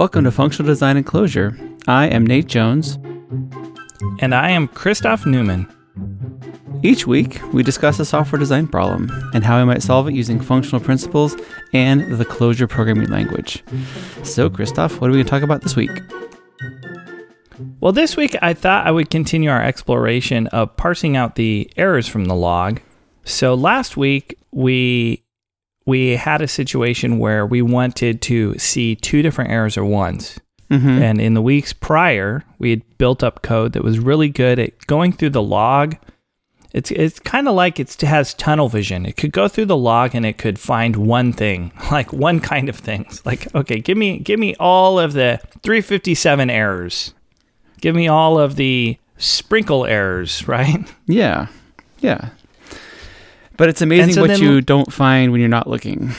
Welcome to Functional Design and Clojure. I am Nate Jones. And I am Christoph Neumann. Each week, we discuss a software design problem and how we might solve it using functional principles and the Clojure programming language. So, Christoph, what are we going to talk about this week? Well, this week I thought I would continue our exploration of parsing out the errors from the log. So last week we we had a situation where we wanted to see two different errors at once. Mm-hmm. And in the weeks prior, we had built up code that was really good at going through the log. It's it's kind of like it has tunnel vision. It could go through the log and it could find one thing, like one kind of things. Like, okay, give me give me all of the 357 errors. Give me all of the sprinkle errors, right? Yeah. Yeah. But it's amazing so what then, you don't find when you're not looking.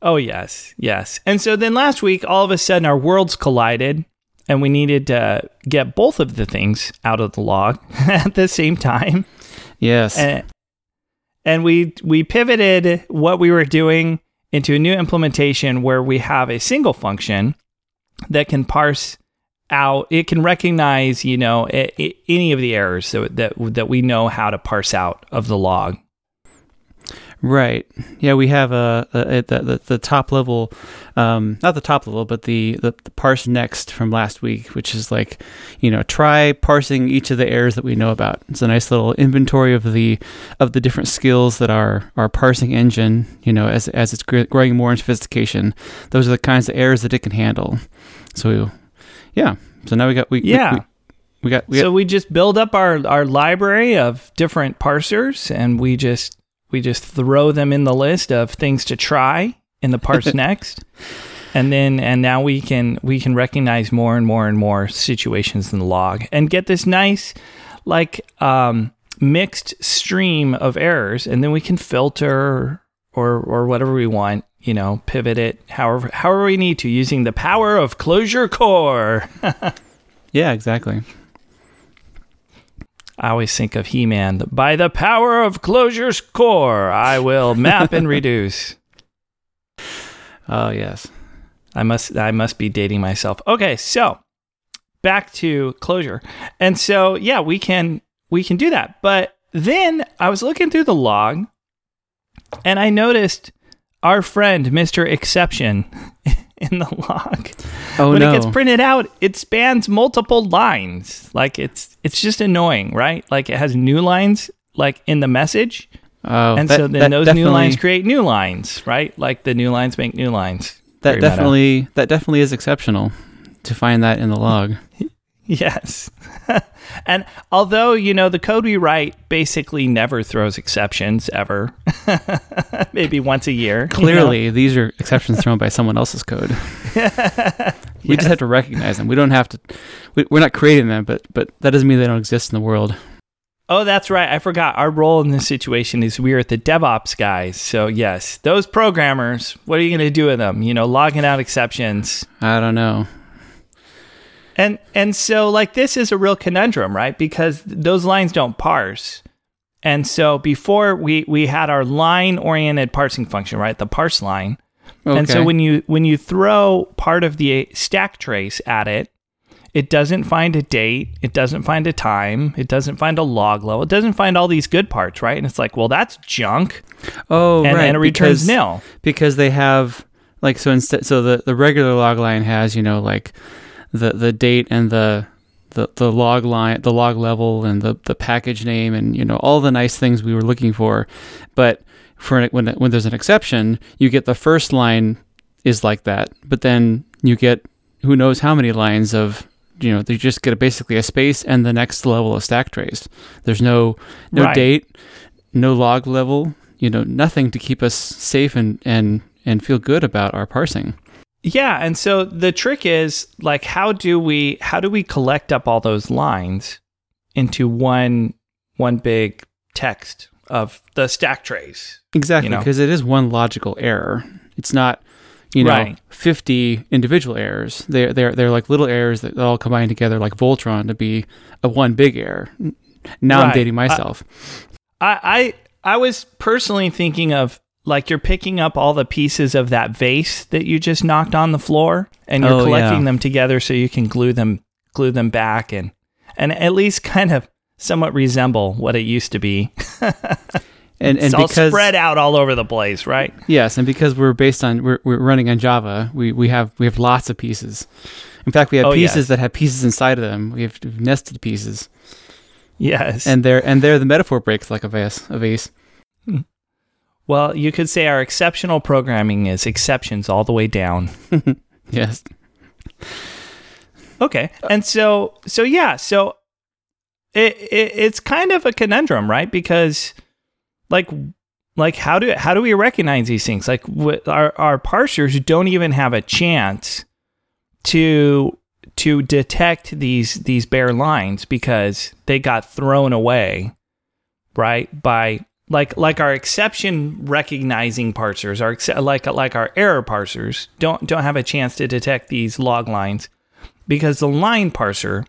Oh, yes. Yes. And so then last week, all of a sudden, our worlds collided and we needed to get both of the things out of the log at the same time. Yes. And, and we we pivoted what we were doing into a new implementation where we have a single function that can parse out it can recognize you know any of the errors that, that that we know how to parse out of the log right yeah we have a, a, a the, the top level um, not the top level but the, the, the parse next from last week which is like you know try parsing each of the errors that we know about it's a nice little inventory of the of the different skills that our our parsing engine you know as as it's growing more in sophistication those are the kinds of errors that it can handle so yeah. So now we got we yeah. We, we got, we so we just build up our, our library of different parsers and we just we just throw them in the list of things to try in the parse next and then and now we can we can recognize more and more and more situations in the log and get this nice like um, mixed stream of errors and then we can filter or or whatever we want you know, pivot it however however we need to using the power of Clojure Core. yeah, exactly. I always think of He-Man. By the power of Clojure's core, I will map and reduce. Oh yes. I must I must be dating myself. Okay, so back to Clojure, And so yeah, we can we can do that. But then I was looking through the log and I noticed our friend Mr. Exception in the log. Oh when no. it gets printed out, it spans multiple lines. Like it's it's just annoying, right? Like it has new lines like in the message. Oh, and that, so then those new lines create new lines, right? Like the new lines make new lines. That Very definitely meta. that definitely is exceptional to find that in the log. Yes. and although, you know, the code we write basically never throws exceptions ever, maybe once a year. Clearly, you know? these are exceptions thrown by someone else's code. we yes. just have to recognize them. We don't have to, we, we're not creating them, but, but that doesn't mean they don't exist in the world. Oh, that's right. I forgot. Our role in this situation is we're the DevOps guys. So, yes, those programmers, what are you going to do with them? You know, logging out exceptions. I don't know. And and so like this is a real conundrum, right? Because those lines don't parse. And so before we we had our line oriented parsing function, right? The parse line. Okay. And so when you when you throw part of the stack trace at it, it doesn't find a date, it doesn't find a time, it doesn't find a log level, it doesn't find all these good parts, right? And it's like, well, that's junk. Oh, and, right. And it returns because, nil because they have like so instead. So the the regular log line has you know like the the date and the the, the log line, the log level, and the, the package name, and you know all the nice things we were looking for. But for when when there's an exception, you get the first line is like that, but then you get who knows how many lines of you know they just get a, basically a space and the next level of stack trace. There's no no right. date, no log level, you know nothing to keep us safe and and and feel good about our parsing. Yeah, and so the trick is like how do we how do we collect up all those lines into one one big text of the stack trace? Exactly, because you know? it is one logical error. It's not you know right. 50 individual errors. They're they're they're like little errors that all combine together like Voltron to be a one big error. Now right. I'm dating myself. I, I I was personally thinking of like you're picking up all the pieces of that vase that you just knocked on the floor and you're Oh, collecting yeah. them together so you can glue them glue them back and and at least kind of somewhat resemble what it used to be. And and it's all because spread out all over the place, right? yes, and because we're based on we're, we're running on Java, we, we have we have lots of pieces. In fact, we have Oh, pieces yes. that have pieces inside of them. We have nested pieces, Yes. and they're and they're the metaphor breaks like a vase. A vase. Well, you could say our exceptional programming is exceptions all the way down. Yes. Okay. And so so yeah, so it, it it's kind of a conundrum, right? Because like like how do how do we recognize these things? Like wh- our our parsers don't even have a chance to to detect these these bare lines because they got thrown away, right? By like like our exception recognizing parsers, our ex- like like our error parsers don't don't have a chance to detect these log lines because the line parser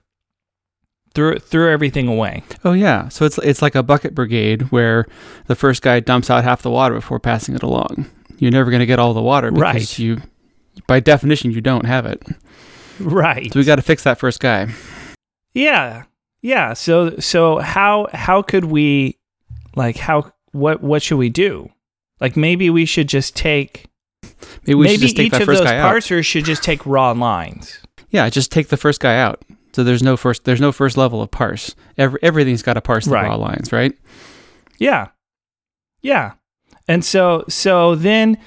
threw threw everything away. Oh yeah. So it's it's like a bucket brigade where the first guy dumps out half the water before passing it along. You're never going to get all the water because Right. you, by definition, you don't have it. Right. So we got to fix that first guy. Yeah. Yeah. So so how how could we like how what what should we do? Like maybe we should just take Maybe we should maybe just take each of those out. parsers should just take raw lines. Yeah, just take the first guy out. So there's no first there's no first level of parse. Every, everything's got to parse the Right. raw lines, right? Yeah. Yeah. And so so then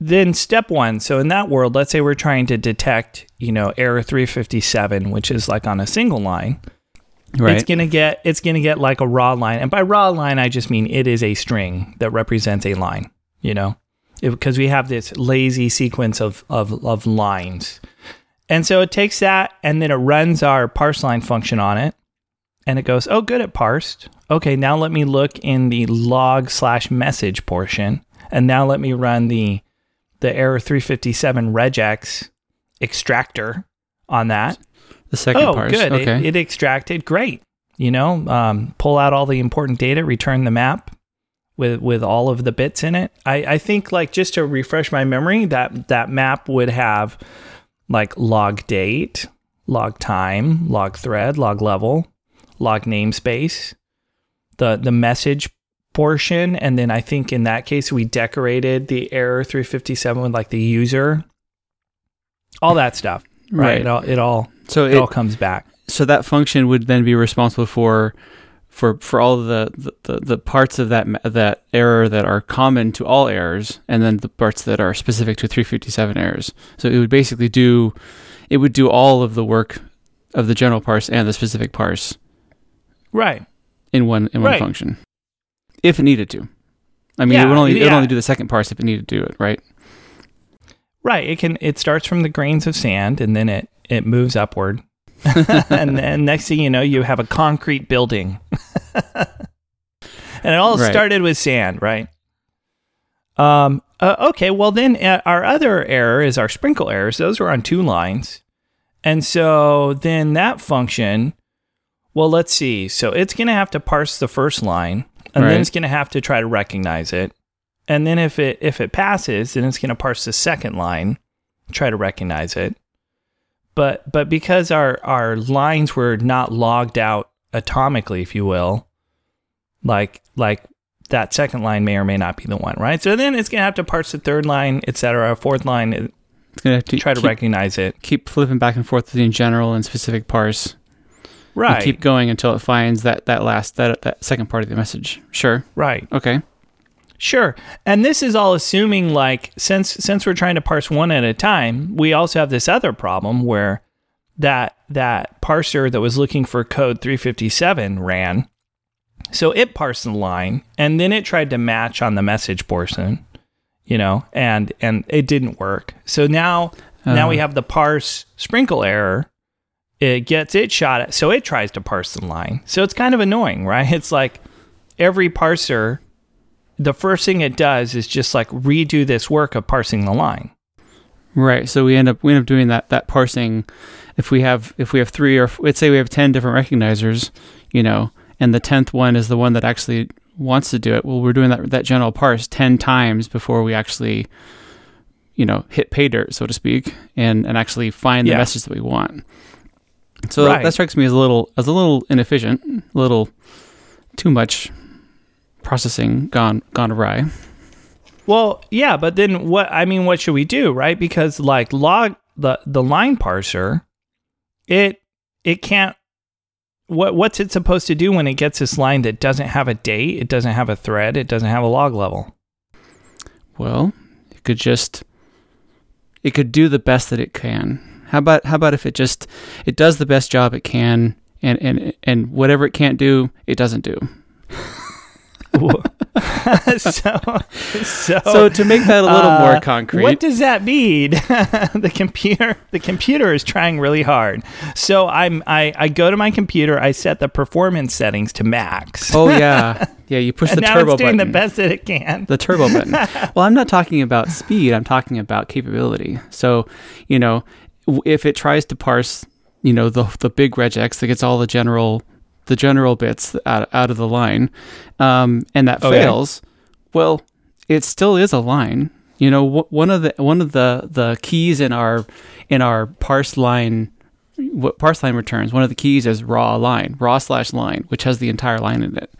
then step 1, so in that world, let's say we're trying to detect, you know, error 357, which is like on a single line. Right. It's gonna get it's gonna get like a raw line, and by raw line I just mean it is a string that represents a line. You know, because we have this lazy sequence of, of of lines, and so it takes that and then it runs our parse line function on it, and it goes, oh, good, it parsed. Okay, now let me look in the log slash message portion, and now let me run the the error 357 regex extractor on that the second oh, parse. good. Okay. It, it extracted. Great. You know, um, pull out all the important data, return the map with with all of the bits in it. I, I think like just to refresh my memory, that that map would have like log date, log time, log thread, log level, log namespace, the the message portion, and then I think in that case we decorated the error 357 with like the user, all that stuff. Right. Right. It all it all so it it, all comes back. so that function would then be responsible for for for all the, the, the, the parts of that that error that are common to all errors and then the parts that are specific to 357 errors so it would basically do it would do all of the work of the general parse and the specific parse Right. in one in one Right. function if it needed to i mean it would only it would only do the second parse if it needed to do it right Right. It can it starts from the grains of sand and then it it moves upward. and then next thing you know you have a concrete building. and it all Right. started with sand, right? Um uh, okay, well then uh, our other error is our sprinkle errors. Those are on two lines. And so then that function well, let's see. So it's going to have to parse the first line and Right. then it's going to have to try to recognize it. And then if it if it passes, then it's going to parse the second line, try to recognize it. But but because our our lines were not logged out atomically, if you will, like like that second line may or may not be the one, right? So then it's going to have to parse the third line, etc. Fourth line, it's going to have to try to keep, recognize it. keep flipping back and forth between general and specific parse and Right. keep going until it finds that that last that that second part of the message sure right. okay Sure. And this is all assuming like since since we're trying to parse one at a time, we also have this other problem where that that parser that was looking for code 357 ran. So it parsed the line and then it tried to match on the message portion, you know, and and it didn't work. So now now we Uh. have the parse sprinkle error. It gets it shot at, so it tries to parse the line. So it's kind of annoying, right? It's like every parser the first thing it does is just like redo this work of parsing the line. right so we end up we end up doing that that parsing if we have if we have three or let's say we have 10 different recognizers you know and the 10th one is the one that actually wants to do it, well, we're doing that that general parse ten times before we actually, you know, hit pay dirt, so to speak, and and actually find the Yeah. message that we want. So Right. that strikes me as a little as a little inefficient, a little too much processing gone gone awry. Well, yeah, but then what? I mean, what should we do, right? Because like log the the line parser, it it can't. What what's it supposed to do when it gets this line that doesn't have a date, it doesn't have a thread, it doesn't have a log level? Well, it could just it could do the best that it can. How about how about if it just it does the best job it can and and and whatever it can't do, it doesn't do. So, so, So to make that a little uh, more concrete, What does that mean? the computer the computer is trying really hard. So I'm I, I go to my computer, I set the performance settings to max. Oh yeah. Yeah, you push and the now turbo it's doing button. the best that it can. the turbo button. well, I'm not talking about speed. I'm talking about capability. So, you know, if it tries to parse, you know, the the big regex that gets all the general the general bits out, out of the line, um, and that Okay. fails, well, it still is a line. You know, wh- one of the one of the the keys in our in our parse line. What parse line returns? One of the keys is raw line, raw slash line, which has the entire line in it.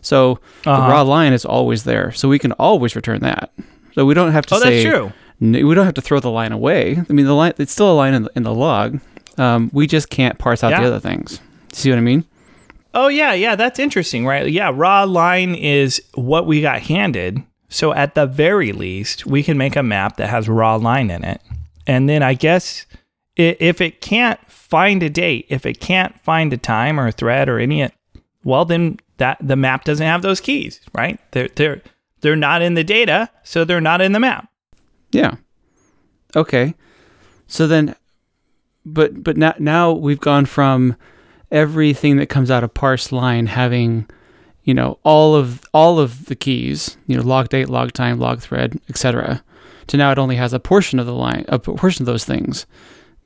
So the Uh-huh. raw line is always there, so we can always return that. So we don't have to Oh, say that's true. we don't have to throw the line away. I mean, the line it's still a line in the, in the log. Um, we just can't parse out Yeah. the other things. See what I mean? Oh yeah, yeah, that's interesting, right? Yeah, raw line is what we got handed. So at the very least, we can make a map that has raw line in it. And then I guess if it can't find a date, if it can't find a time or a thread or any well then that the map doesn't have those keys, right? They're they're they're not in the data, so they're not in the map. Yeah. Okay. So then, but but now now we've gone from everything that comes out of parse line having, you know, all of all of the keys, you know, log date, log time, log thread, etc. To now it only has a portion of the line, a portion of those things.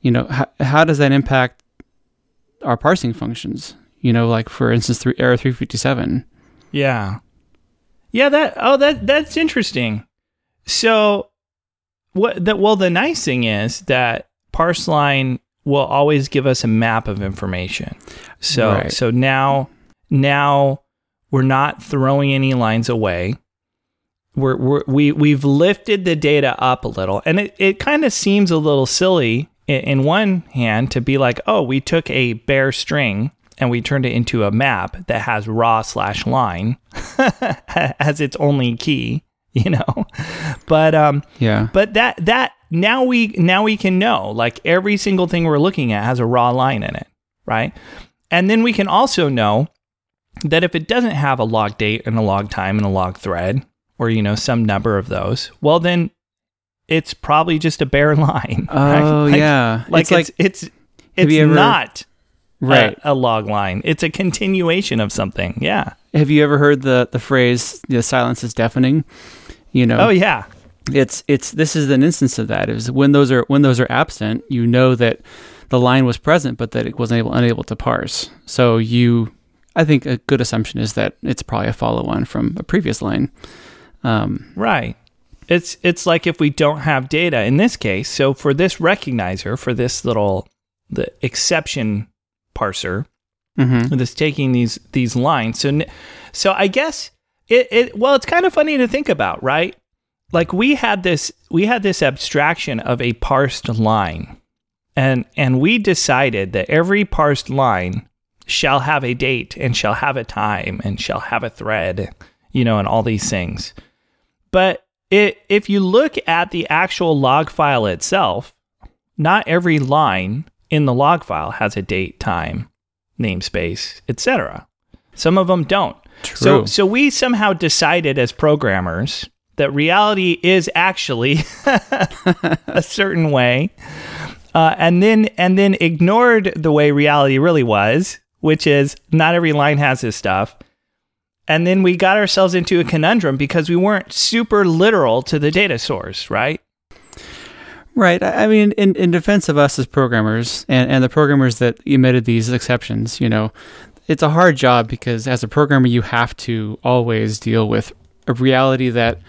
You know, how, how does that impact our parsing functions? You know, like for instance, three, error three fifty seven. Yeah. Yeah, that oh that that's interesting. So what that well the nice thing is that parseline will always give us a map of information. So Right. so now now we're not throwing any lines away. We're, we're we we've lifted the data up a little, and it, it kind of seems a little silly in, in one hand to be like, oh, we took a bare string and we turned it into a map that has raw slash line as its only key, you know. But um, Yeah. but that that now we now we can know like every single thing we're looking at has a raw line in it, right? And then we can also know that if it doesn't have a log date and a log time and a log thread, or you know some number of those, well then it's probably just a bare line. Oh, right? Oh Like- yeah. like it's like it's it's it's ever- not right. a, a log line. It's a continuation of something. Yeah. Have you ever heard the the phrase "the silence is deafening"? You know, Oh yeah. It's it's this is an instance of that. Is when those are when those are absent, you know that the line was present, but that it wasn't able unable to parse. So you, I think a good assumption is that it's probably a follow on from a previous line. Um, Right. It's it's like if we don't have data in this case. So for this recognizer, for this little the exception parser, mhm. that's taking these these lines. So so I guess it, it well, it's kind of funny to think about, right? Like we had this we had this abstraction of a parsed line. And and we decided that every parsed line shall have a date and shall have a time and shall have a thread, you know, and all these things. But it, if you look at the actual log file itself, not every line in the log file has a date, time, namespace, etc. Some of them don't. True. So so we somehow decided as programmers that reality is actually a certain way. Uh, and then and then ignored the way reality really was, which is not every line has this stuff. And then we got ourselves into a conundrum because we weren't super literal to the data source, right? Right. I mean, in, in defense of us as programmers and, and the programmers that emitted these exceptions, you know, it's a hard job because as a programmer you have to always deal with a reality that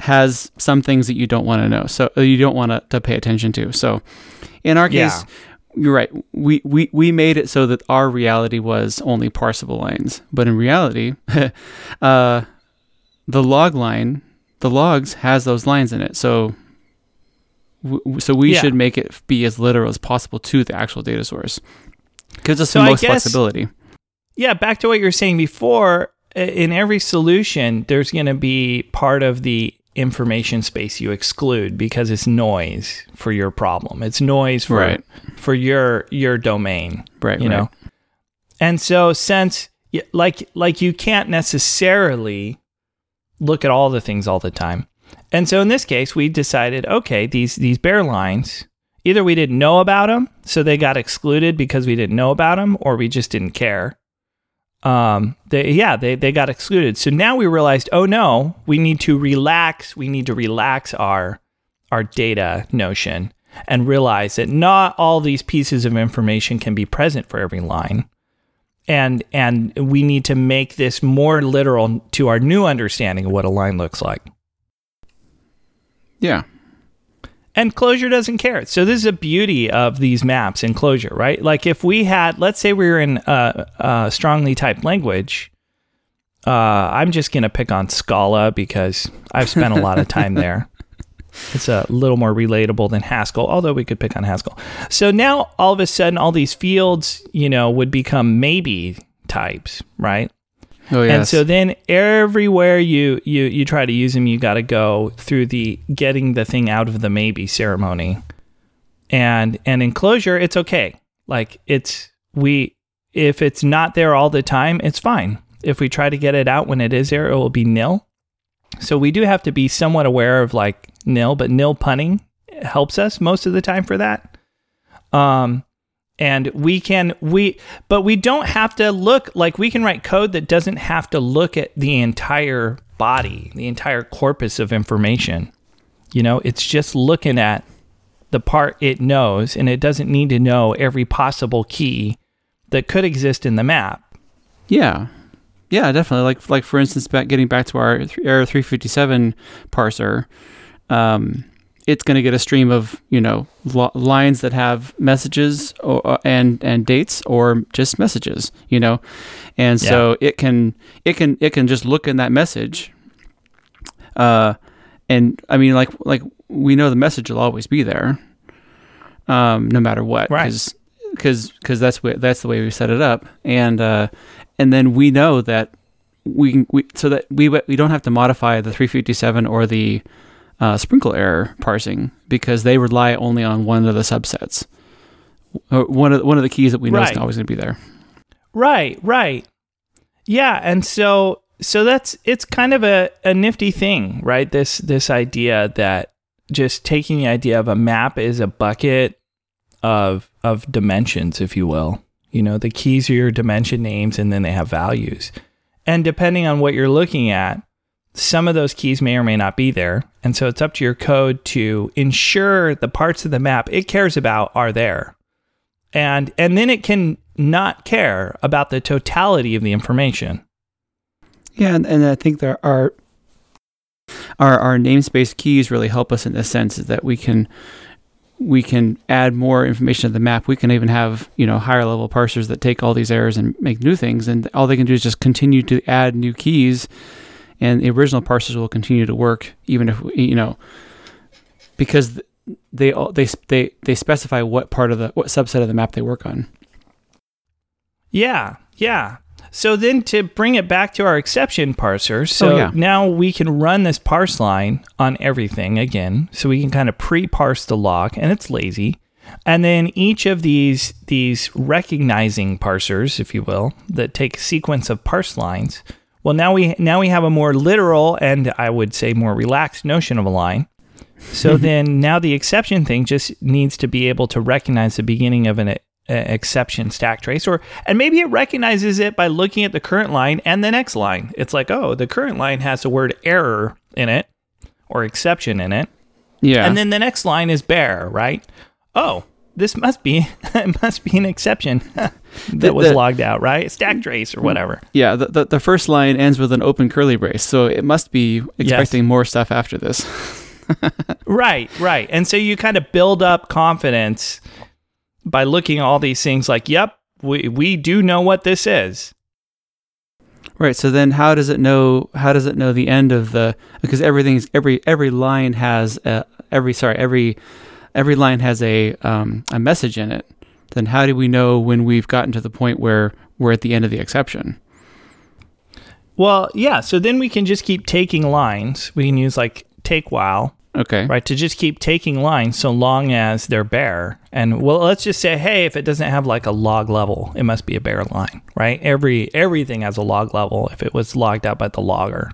has some things that you don't want to know. So uh, you don't want to, to pay attention to. So in our Yeah. case, you're right. We, we we made it so that our reality was only parsable lines, but in reality, uh, the log line, the logs has those lines in it. So w- so we Yeah. should make it be as literal as possible to the actual data source. Gives us So the most guess- flexibility. Yeah, back to what you were saying before. In every solution, there's going to be part of the information space you exclude because it's noise for your problem. It's noise for Right. for your your domain. Right. you right. know and so since like like you can't necessarily look at all the things all the time and so in this case we decided okay these these bare lines either we didn't know about them so they got excluded because we didn't know about them or we just didn't care um they yeah they, they got excluded. So now we realized oh no we need to relax. We need to relax our our data notion and realize that not all these pieces of information can be present for every line. And and we need to make this more literal to our new understanding of what a line looks like. Yeah. And Clojure doesn't care. So this is a beauty of these maps in Clojure right? Like if we had let's say we were in a, a strongly typed language uh, i'm just going to pick on scala because i've spent a lot of time there. It's a little more relatable than haskell although we could pick on haskell. So now all of a sudden all these fields you know would become maybe types right Oh yes. and so then everywhere you you you try to use them, you got to go through the getting the thing out of the maybe ceremony. And and in Clojure, it's okay. Like it's we if it's not there all the time, it's fine. If we try to get it out when it is there, it will be nil. So we do have to be somewhat aware of like nil, but nil punning helps us most of the time for that. Um and we can we but we don't have to look like we can write code that doesn't have to look at the entire body the entire corpus of information. You know it's just looking at the part it knows and it doesn't need to know every possible key that could exist in the map. Yeah, yeah, definitely. Like like for instance, back getting back to our Error 357 parser, um, it's going to get a stream of you know lo- lines that have messages or, uh, and and dates or just messages, you know, and so it can it can it can just look in that message. Uh, and I mean, like like we know the message will always be there, um, no matter what, Right. because because that's wh- that's the way we set it up, and uh, and then we know that we can we so that we we don't have to modify the 357 or the uh, sprinkle error parsing because they rely only on one of the subsets, one of one of the keys that we know Right. is always going to be there. Right, right. Yeah, and so so that's it's kind of a, a nifty thing, right? This this idea that just taking the idea of a map is a bucket of of dimensions, if you will. You know, the keys are your dimension names and then they have values. And depending on what you're looking at, some of those keys may or may not be there. And so it's up to your code to ensure the parts of the map it cares about are there and and then it can not care about the totality of the information. Yeah, and, and I think there are our our namespace keys really help us in this sense is that we can we can add more information to the map. We can even have you know higher level parsers that take all these errors and make new things, and all they can do is just continue to add new keys, and the original parsers will continue to work even if you know because they all they they they specify what part of the what subset of the map they work on. Yeah, yeah. So then to bring it back to our exception parser, oh, so Oh, yeah. now we can run this parse line on everything again. So we can kind of pre-parse the log and it's lazy. And then each of these these recognizing parsers, if you will, that take a sequence of parse lines, well now we now we have a more literal and I would say more relaxed notion of a line. So then now the exception thing just needs to be able to recognize the beginning of an uh, exception stack trace or and maybe it recognizes it by looking at the current line and the next line. It's like, "Oh, the current line has the word error in it or exception in it." Yeah, And then the next line is bare, right? Oh, this must be it must be an exception that The- was the- logged out, right? Stack trace or whatever. Yeah, the, the the first line ends with an open curly brace, so it must be expecting more stuff after this. Right, right. And so you kind of build up confidence by looking at all these things like, yep, we, we do know what this is. Right. So then, how does it know? How does it know the end of the? Because everything's every every line has a, every sorry every every line has a um, a message in it. Then how do we know when we've gotten to the point where we're at the end of the exception? Well, yeah. So then we can just keep taking lines. We can use like take while, Okay. right? To just keep taking lines so long as they're bare. And well, let's just say, hey, if it doesn't have like a log level, it must be a bare line, right? Every everything has a log level if it was logged out by the logger.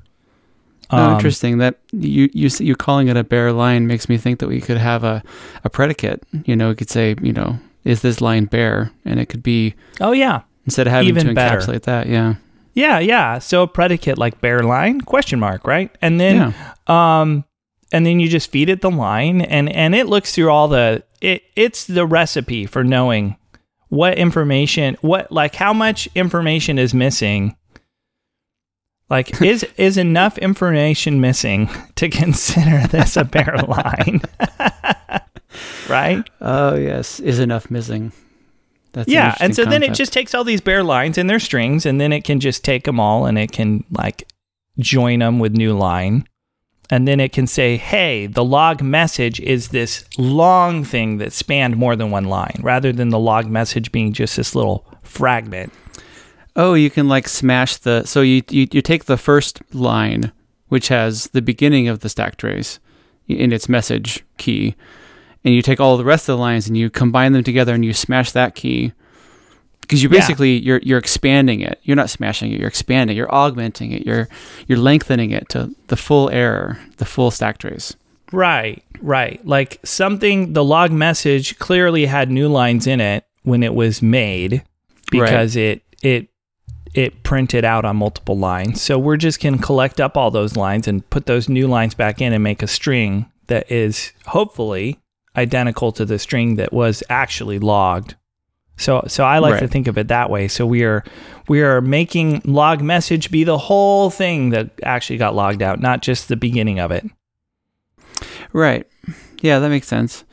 Oh, Um, interesting. That you you you calling it a bare line makes me think that we could have a a predicate. You know, we could say, you know, is this line bare? And it could be Oh yeah. instead of having Even to better. encapsulate that. Yeah. Yeah, yeah. So a predicate like bare line question mark, right? And then yeah. um and then you just feed it the line and and it looks through all the it it's the recipe for knowing what information what like how much information is missing like is is enough information missing to consider this a bare line? Right? Oh yes. Is enough missing? That's an yeah and so interesting then it just takes all these bare lines and their strings and then it can just take them all and it can like join them with new line. And then it can say hey the log message is this long thing that spanned more than one line rather than the log message being just this little fragment Oh, you can like smash the. So you, you you take the first line, which has the beginning of the stack trace in its message key, and you take all the rest of the lines and you combine them together and you smash that key. Because you Yeah. basically you're you're expanding it. You're not smashing it. You're expanding. You're augmenting it. You're you're lengthening it to the full error, the full stack trace. right right like something the log message clearly had new lines in it when it was made because it it it printed out on multiple lines. So we're just going to collect up all those lines and put those new lines back in and make a string that is hopefully identical to the string that was actually logged. So so I like to think of it that way. So we are we are making log message be the whole thing that actually got logged out, not just the beginning of it. Right. Yeah, that makes sense.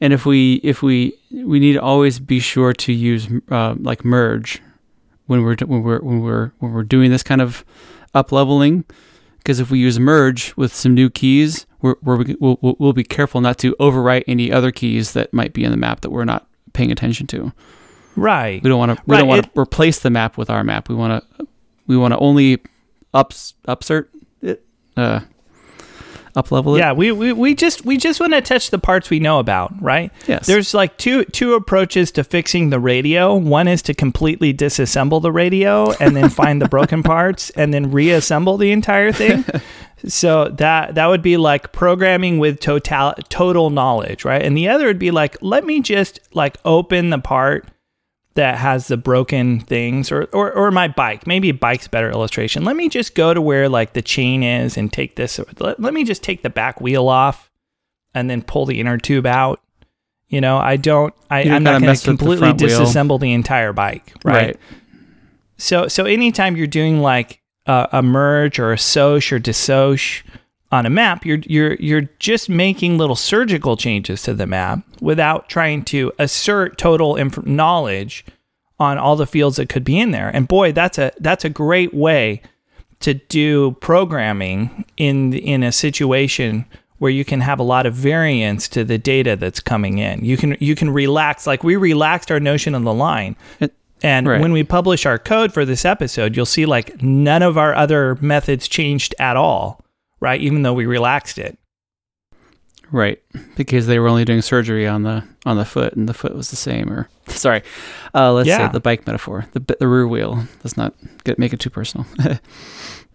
And if we if we we need to always be sure to use uh, like merge when we're when we're when we're when we're doing this kind of up leveling because if we use merge with some new keys, we're, we're we'll, we'll we'll be careful not to overwrite any other keys that might be in the map that we're not paying attention to. Right. We don't want to we Right, don't want to replace the map with our map. We want to we want to only ups upsert it uh up level it. Yeah, we, we, we just we just want to touch the parts we know about, right? Yes. There's like two two approaches to fixing the radio. One is to completely disassemble the radio and then find the broken parts and then reassemble the entire thing. so that that would be like programming with total total knowledge, right? And the other would be like let me just like open the part that has the broken things or, or or my bike maybe bike's better illustration let me just go to where like the chain is and take this let, let me just take the back wheel off and then pull the inner tube out you know i don't i i'm not going to the completely wheel. disassemble the entire bike right, right. so so anytime you're doing like a, a merge or assoc or dissoc on a map, you're you're you're just making little surgical changes to the map without trying to assert total inf- knowledge on all the fields that could be in there. And boy, that's a that's a great way to do programming in in a situation where you can have a lot of variance to the data that's coming in. You can you can relax like we relaxed our notion of the line. And Right. when we publish our code for this episode, you'll see like none of our other methods changed at all, right? Even though we relaxed it. Right, because they were only doing surgery on the on the foot, and the foot was the same. Or sorry, uh, let's Yeah. say the bike metaphor, the the rear wheel. Let's not get make it too personal.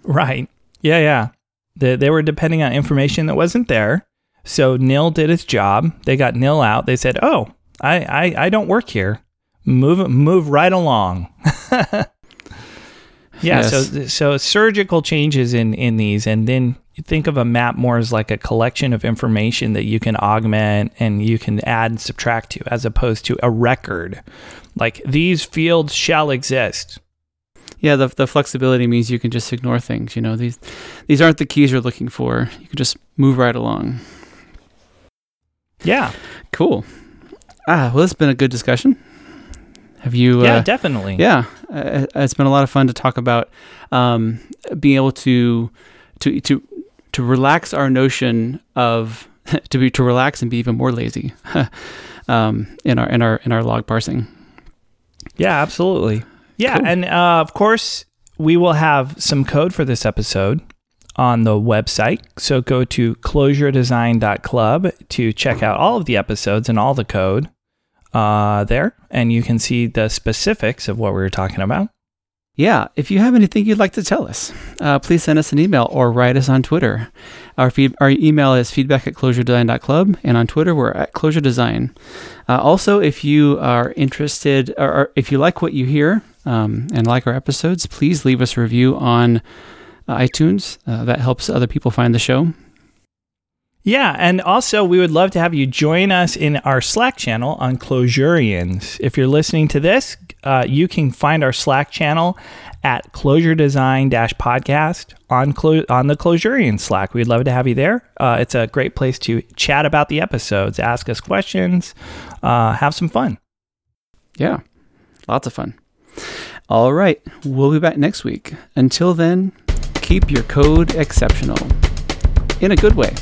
Right. Yeah, yeah. They, they were depending on information that wasn't there. So Nil did his job. They got Nil out. They said, "Oh, I I, I don't work here. Move move right along." yeah. Yes. So so surgical changes in in these, and then think of a map more as like a collection of information that you can augment and you can add and subtract to, as opposed to a record. Like these fields shall exist. Yeah, the the flexibility means you can just ignore things. You know, these these aren't the keys you're looking for. You can just move right along. Yeah. Cool. Ah, well, it's been a good discussion. Have you? Yeah, uh, definitely. Yeah, uh, it's been a lot of fun to talk about um, being able to to to to relax our notion of to be to relax and be even more lazy um, in our in our in our log parsing. Yeah, absolutely. Yeah, Cool. and uh, of course we will have some code for this episode on the website. So go to clojuredesign.club to check out all of the episodes and all the code uh, there, and you can see the specifics of what we were talking about. Yeah, if you have anything you'd like to tell us, uh, please send us an email or write us on Twitter. Our feed, our email is feedback at clojuredesign.club, and on Twitter we're at clojuredesign. Uh, also, if you are interested or, or if you like what you hear um, and like our episodes, please leave us a review on uh, iTunes. Uh, that helps other people find the show. Yeah, and also we would love to have you join us in our Slack channel on Clojurians. If you're listening to this, uh, you can find our Slack channel at Clojure Design Podcast on Clo- on the Clojurian Slack. We'd love to have you there. Uh, it's a great place to chat about the episodes, ask us questions, uh, have some fun. Yeah, lots of fun. All right, we'll be back next week. Until then, keep your code exceptional in a good way.